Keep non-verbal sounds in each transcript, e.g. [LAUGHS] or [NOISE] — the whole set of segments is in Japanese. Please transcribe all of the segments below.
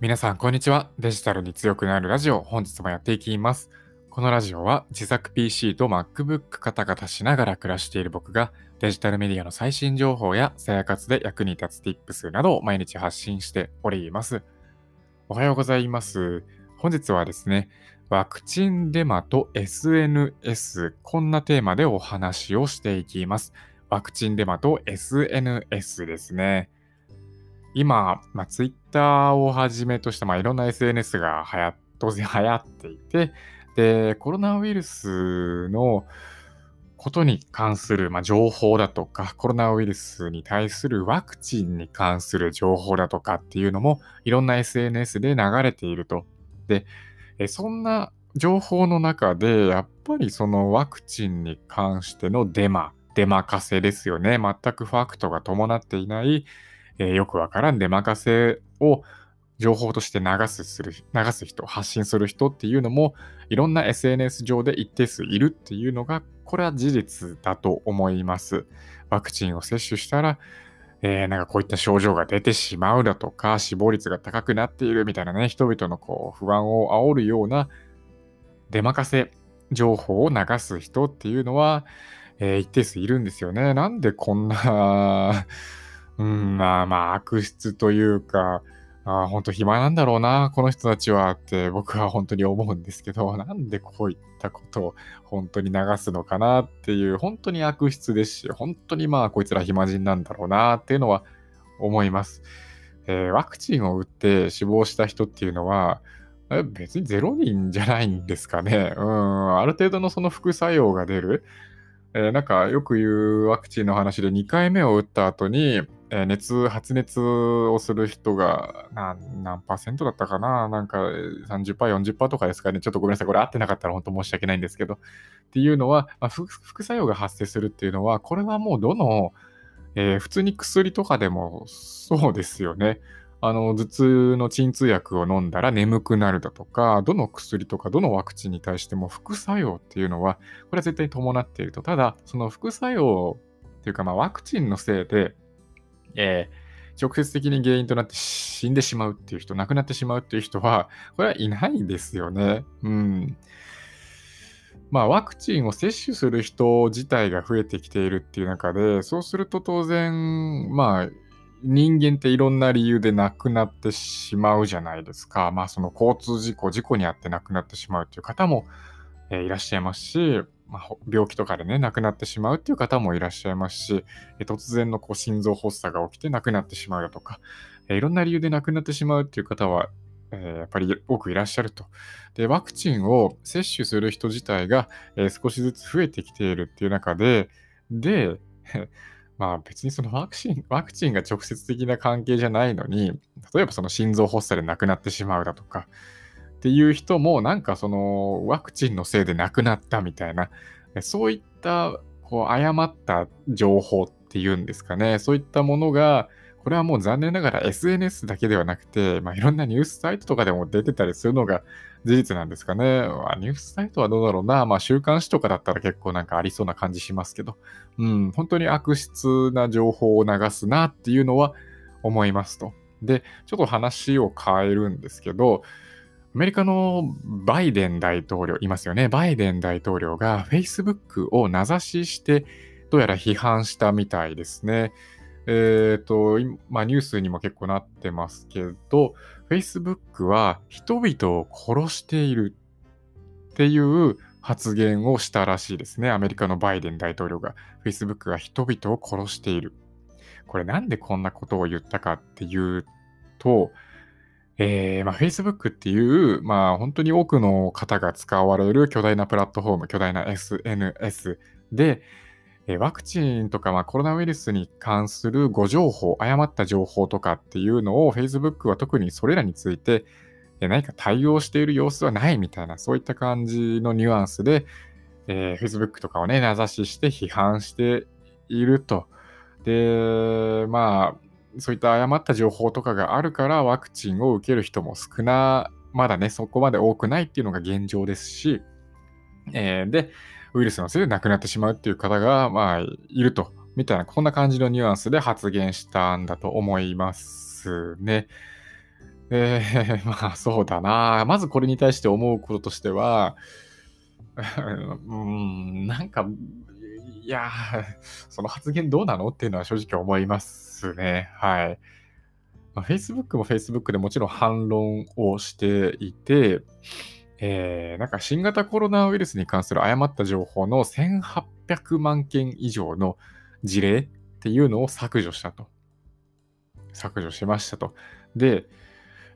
皆さん、こんにちは。デジタルに強くなるラジオ、本日もやっていきます。このラジオは自作 PC と MacBook カタカタしながら暮らしている僕がデジタルメディアの最新情報や生活で役に立つ Tips などを毎日発信しております。おはようございます。本日はですね、ワクチンデマと SNS、こんなテーマでお話をしていきます。ワクチンデマと SNS ですね。今、まあ、Twitter をはじめとした、まあ、いろんな SNS が流行当然流行っていて、で、コロナウイルスのことに関する、まあ、情報だとか、コロナウイルスに対するワクチンに関する情報だとかっていうのも、いろんな SNS で流れていると。で、えそんな情報の中で、やっぱりそのワクチンに関してのデマ、デマかせですよね。全くファクトが伴っていない、えー、よくわからん出まかせを情報として流すする流す人、発信する人っていうのも、いろんな SNS 上で一定数いるっていうのが、これは事実だと思います。ワクチンを接種したら、えー、なんかこういった症状が出てしまうだとか、死亡率が高くなっているみたいなね、人々のこう不安を煽るような出まかせ情報を流す人っていうのは、えー、一定数いるんですよね。なんでこんなうん、まあまあ悪質というか、あ本当暇なんだろうな、この人たちはって僕は本当に思うんですけど、[LAUGHS] なんでこういったことを本当に流すのかなっていう、本当に悪質ですし、本当にまあこいつら暇人なんだろうなっていうのは思います。えー、ワクチンを打って死亡した人っていうのは、別に0人じゃないんですかね。うん、ある程度のその副作用が出る。えー、なんかよく言うワクチンの話で2回目を打った後に、えー、熱、発熱をする人が何何パーセントだったかな？なんか30%、40%とかですかね？ちょっとごめんなさい。これ合ってなかったら本当申し訳ないんですけど。っていうのは、まあ、副作用が発生するっていうのは、これはもうどの、えー、普通に薬とかでもそうですよね。あの、頭痛の鎮痛薬を飲んだら眠くなるだとか、どの薬とかどのワクチンに対しても副作用っていうのは、これは絶対伴っていると。ただ、その副作用っていうか、まあ、ワクチンのせいで、えー、直接的に原因となって死んでしまうっていう人、亡くなってしまうっていう人は、これはいないですよね。うん。まあ、ワクチンを接種する人自体が増えてきているっていう中で、そうすると当然、まあ、人間っていろんな理由で亡くなってしまうじゃないですか。まあその交通事故、事故にあって亡くなってしまうっていう方も、え、いらっしゃいますし、まあ、病気とかでね、亡くなってしまうっていう方もいらっしゃいますし、え、突然のこう心臓発作が起きて亡くなってしまうだとか、え、いろんな理由で亡くなってしまうっていう方は、えやっぱり多くいらっしゃると。で、ワクチンを接種する人自体が、え少しずつ増えてきているっていう中で、で、[LAUGHS] まあ別にそのワクチン、ワクチンが直接的な関係じゃないのに、例えばその心臓発作で亡くなってしまうだとか、っていう人もなんかそのワクチンのせいで亡くなったみたいな、そういったこう誤った情報っていうんですかね、そういったものが、これはもう残念ながら SNS だけではなくて、まあ、いろんなニュースサイトとかでも出てたりするのが事実なんですかね。まあ、ニュースサイトはどうだろうな。まあ、週刊誌とかだったら結構なんかありそうな感じしますけど、うん、本当に悪質な情報を流すなっていうのは思いますと。で、ちょっと話を変えるんですけど、アメリカのバイデン大統領、いますよね。バイデン大統領が Facebook を名指しして、どうやら批判したみたいですね。えっ、ー、と、まあ、ニュースにも結構なってますけど、Facebook は人々を殺しているっていう発言をしたらしいですね。アメリカのバイデン大統領が Facebook が人々を殺している。これなんでこんなことを言ったかっていうと、えーまあ、Facebook っていう、まあ、本当に多くの方が使われる巨大なプラットフォーム、巨大な SNS で、えワクチンとか、まあ、コロナウイルスに関する誤情報、誤った情報とかっていうのを Facebook は特にそれらについてえ何か対応している様子はないみたいな、そういった感じのニュアンスで、えー、Facebook とかをね、名指しして批判していると。で、まあ、そういった誤った情報とかがあるからワクチンを受ける人も少な、まだね、そこまで多くないっていうのが現状ですし、えー、で、ウイルスのせいで亡くなってしまうっていう方が、まあ、いると、みたいな、こんな感じのニュアンスで発言したんだと思いますね。えー、[LAUGHS] まあそうだな。まずこれに対して思うこととしては、[LAUGHS] うん、なんか、いや、その発言どうなのっていうのは正直思いますますね。はい。まあ、Facebook も Facebook でもちろん反論をしていて、えー、なんか新型コロナウイルスに関する誤った情報の1800万件以上の事例っていうのを削除したと。削除しましたと。で、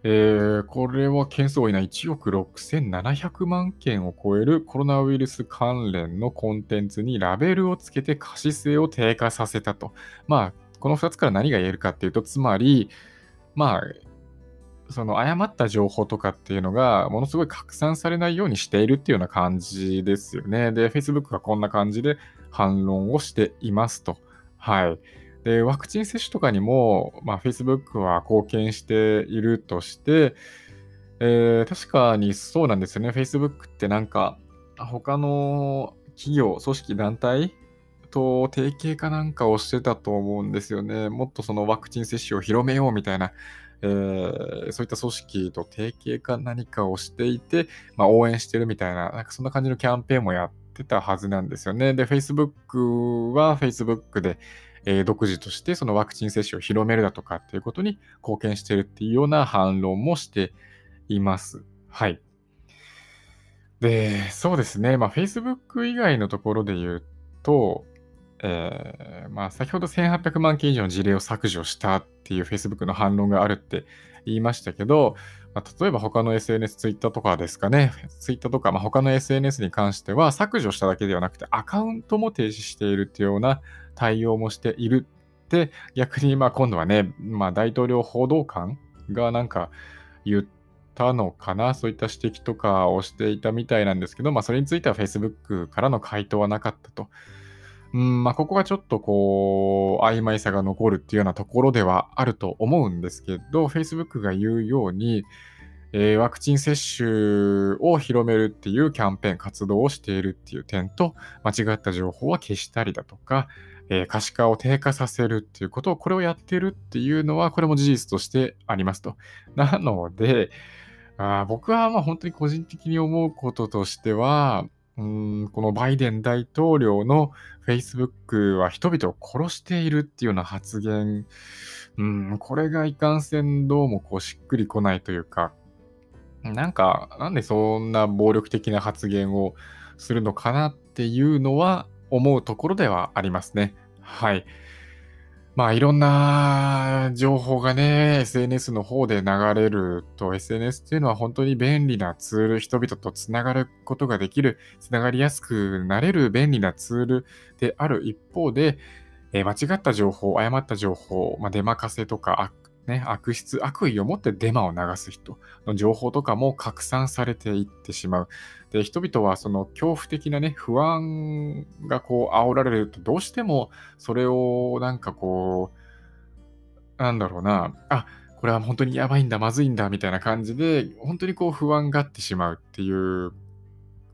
えー、これは件数多いな1億6700万件を超えるコロナウイルス関連のコンテンツにラベルをつけて可視性を低下させたと。まあ、この2つから何が言えるかっていうと、つまり、まあ、その誤った情報とかっていうのがものすごい拡散されないようにしているっていうような感じですよね。で、Facebook がこんな感じで反論をしていますと。はい。で、ワクチン接種とかにも、まあ、Facebook は貢献しているとして、えー、確かにそうなんですよね。Facebook ってなんか、他の企業、組織、団体と提携かなんかをしてたと思うんですよね。もっとそのワクチン接種を広めようみたいな、えー、そういった組織と提携か何かをしていて、まあ、応援してるみたいな、なんかそんな感じのキャンペーンもやってたはずなんですよね。で、Facebook は Facebook で、えー、独自としてそのワクチン接種を広めるだとかっていうことに貢献してるっていうような反論もしています。はい。で、そうですね。まあ、Facebook 以外のところで言うと、えー、まあ、先ほど1800万件以上の事例を削除したっていう Facebook の反論があるって言いましたけど、まあ、例えば他の SNS、Twitter とかですかね、Twitter とか、まあ、他の SNS に関しては削除しただけではなくてアカウントも停止しているっていうような対応もしているって、逆にまあ今度はね、まあ、大統領報道官がなんか言ったのかな、そういった指摘とかをしていたみたいなんですけど、まあ、それについては Facebook からの回答はなかったと。うんまあ、ここがちょっとこう、曖昧さが残るっていうようなところではあると思うんですけど、Facebook が言うように、えー、ワクチン接種を広めるっていうキャンペーン、活動をしているっていう点と、間違った情報は消したりだとか、えー、可視化を低下させるっていうことを、これをやってるっていうのは、これも事実としてありますと。なので、あ僕はまあ本当に個人的に思うこととしては、うんこのバイデン大統領の Facebook は人々を殺しているっていうような発言、うん、これがいかんせんどうもこうしっくりこないというか、なんか、なんでそんな暴力的な発言をするのかなっていうのは思うところではありますね。はい。まあいろんな情報がね、SNS の方で流れると、SNS っていうのは本当に便利なツール、人々とつながることができる、つながりやすくなれる便利なツールである一方で、え、間違った情報、誤った情報、まあ、出まかせとか悪ね、悪質、悪意を持ってデマを流す人の情報とかも拡散されていってしまう。で、人々はその恐怖的なね、不安がこう煽られると、どうしてもそれをなんかこう、なんだろうな、あ、これは本当にやばいんだ、まずいんだ、みたいな感じで、本当にこう不安がってしまうっていう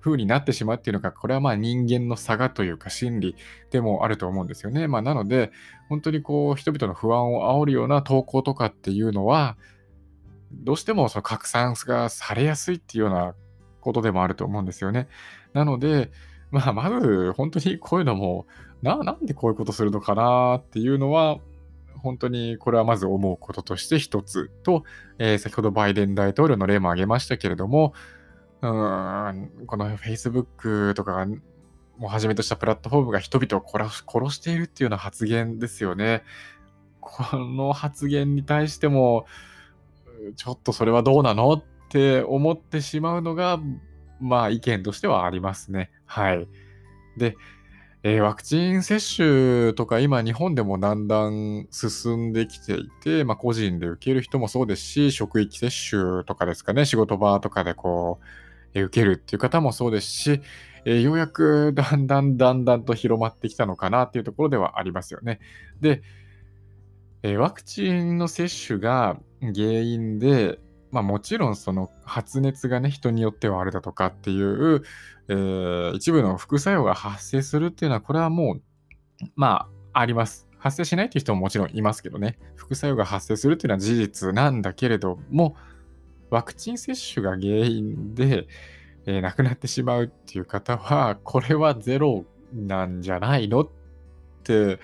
風になってしまうっていうのが、これはまあ人間の差がというか心理でもあると思うんですよね。まあなので、本当にこう人々の不安を煽るような投稿とかっていうのは、どうしてもその拡散がされやすいっていうようなことでもあると思うんですよね。なので、まあまず本当にこういうのも、な、なんでこういうことするのかなっていうのは、本当にこれはまず思うこととして一つと、えー、先ほどバイデン大統領の例も挙げましたけれども、うん、この Facebook とかが、もう始めとしたプラットフォームが人々を殺殺しているっていうような発言ですよね。この発言に対しても、ちょっとそれはどうなのって思ってしまうのが、まあ意見としてはありますね。はい。で、えー、ワクチン接種とか今日本でもだんだん進んできていて、まあ、個人で受ける人もそうですし、職域接種とかですかね、仕事場とかでこう、受けるっていう方もそうですし、え、ようやく [LAUGHS] だんだんだんだんと広まってきたのかなっていうところではありますよね。で、え、ワクチンの接種が原因で、まあ、もちろんその発熱がね、人によってはあるだとかっていう、えー、一部の副作用が発生するっていうのは、これはもう、まあ、あります。発生しないという人ももちろんいますけどね、副作用が発生するというのは事実なんだけれども、ワクチン接種が原因で、えー、亡くなってしまうっていう方は、これはゼロなんじゃないのって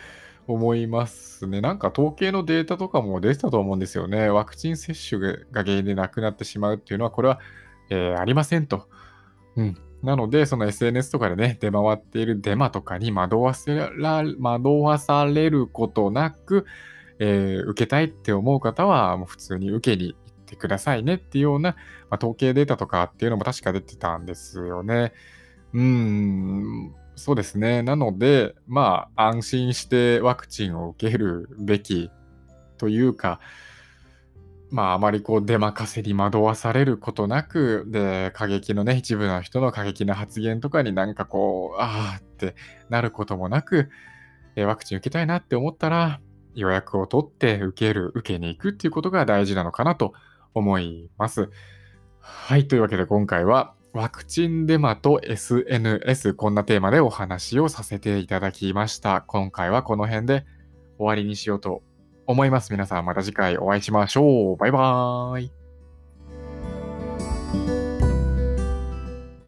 思いますね。なんか統計のデータとかも出てたと思うんですよね。ワクチン接種が原因で亡くなってしまうっていうのは、これは、えー、ありませんと。うん。なので、その SNS とかでね、出回っているデマとかに惑わせら惑わされることなく、えー、受けたいって思う方は、もう普通に受けにってくださいねっていうような、まあ、統計データとかっていうのも確か出てたんですよね。うーん、そうですね。なので、まあ、安心してワクチンを受けるべきというか、まあ、あまりこう、出任せに惑わされることなく、で、過激のね、一部の人の過激な発言とかになんかこう、ああってなることもなく、ワクチン受けたいなって思ったら、予約を取って受ける、受けに行くっていうことが大事なのかなと思います。はい、というわけで今回は、ワクチンデマと SNS、こんなテーマでお話をさせていただきました。今回はこの辺で終わりにしようと思います。皆さんまた次回お会いしましょう。バイバーイ。